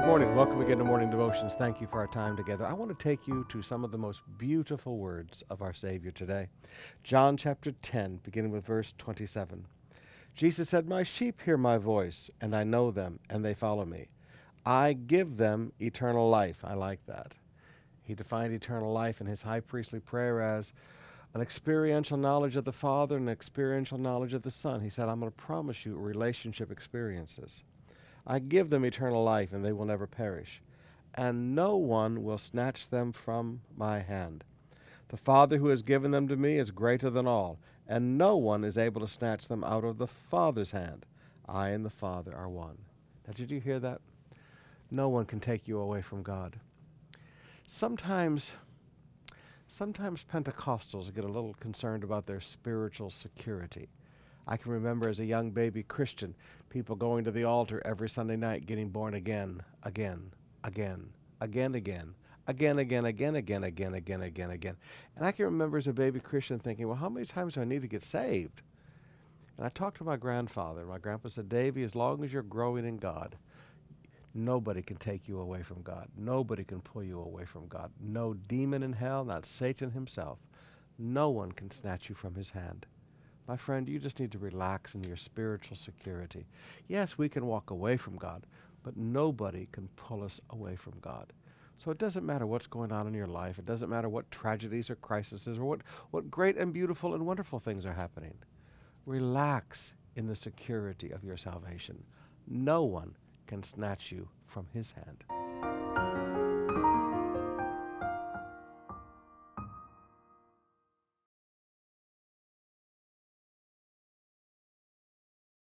Good morning. Welcome again to Morning Devotions. Thank you for our time together. I want to take you to some of the most beautiful words of our Savior today. John chapter 10, beginning with verse 27. Jesus said, My sheep hear my voice, and I know them, and they follow me. I give them eternal life. I like that. He defined eternal life in his high priestly prayer as an experiential knowledge of the Father and an experiential knowledge of the Son. He said, I'm going to promise you relationship experiences. I give them eternal life, and they will never perish, and no one will snatch them from my hand. The Father who has given them to me is greater than all, and no one is able to snatch them out of the Father's hand. I and the Father are one. Now, did you hear that? No one can take you away from God. Sometimes, sometimes Pentecostals get a little concerned about their spiritual security. I can remember as a young baby Christian, people going to the altar every Sunday night getting born again, again, again, again, again, again, again, again, again, again, again, again, again. And I can remember as a baby Christian thinking, well, how many times do I need to get saved? And I talked to my grandfather. My grandpa said, Davy, as long as you're growing in God, nobody can take you away from God. Nobody can pull you away from God. No demon in hell, not Satan himself. No one can snatch you from his hand. My friend, you just need to relax in your spiritual security. Yes, we can walk away from God, but nobody can pull us away from God. So it doesn't matter what's going on in your life. It doesn't matter what tragedies or crises or what, what great and beautiful and wonderful things are happening. Relax in the security of your salvation. No one can snatch you from his hand.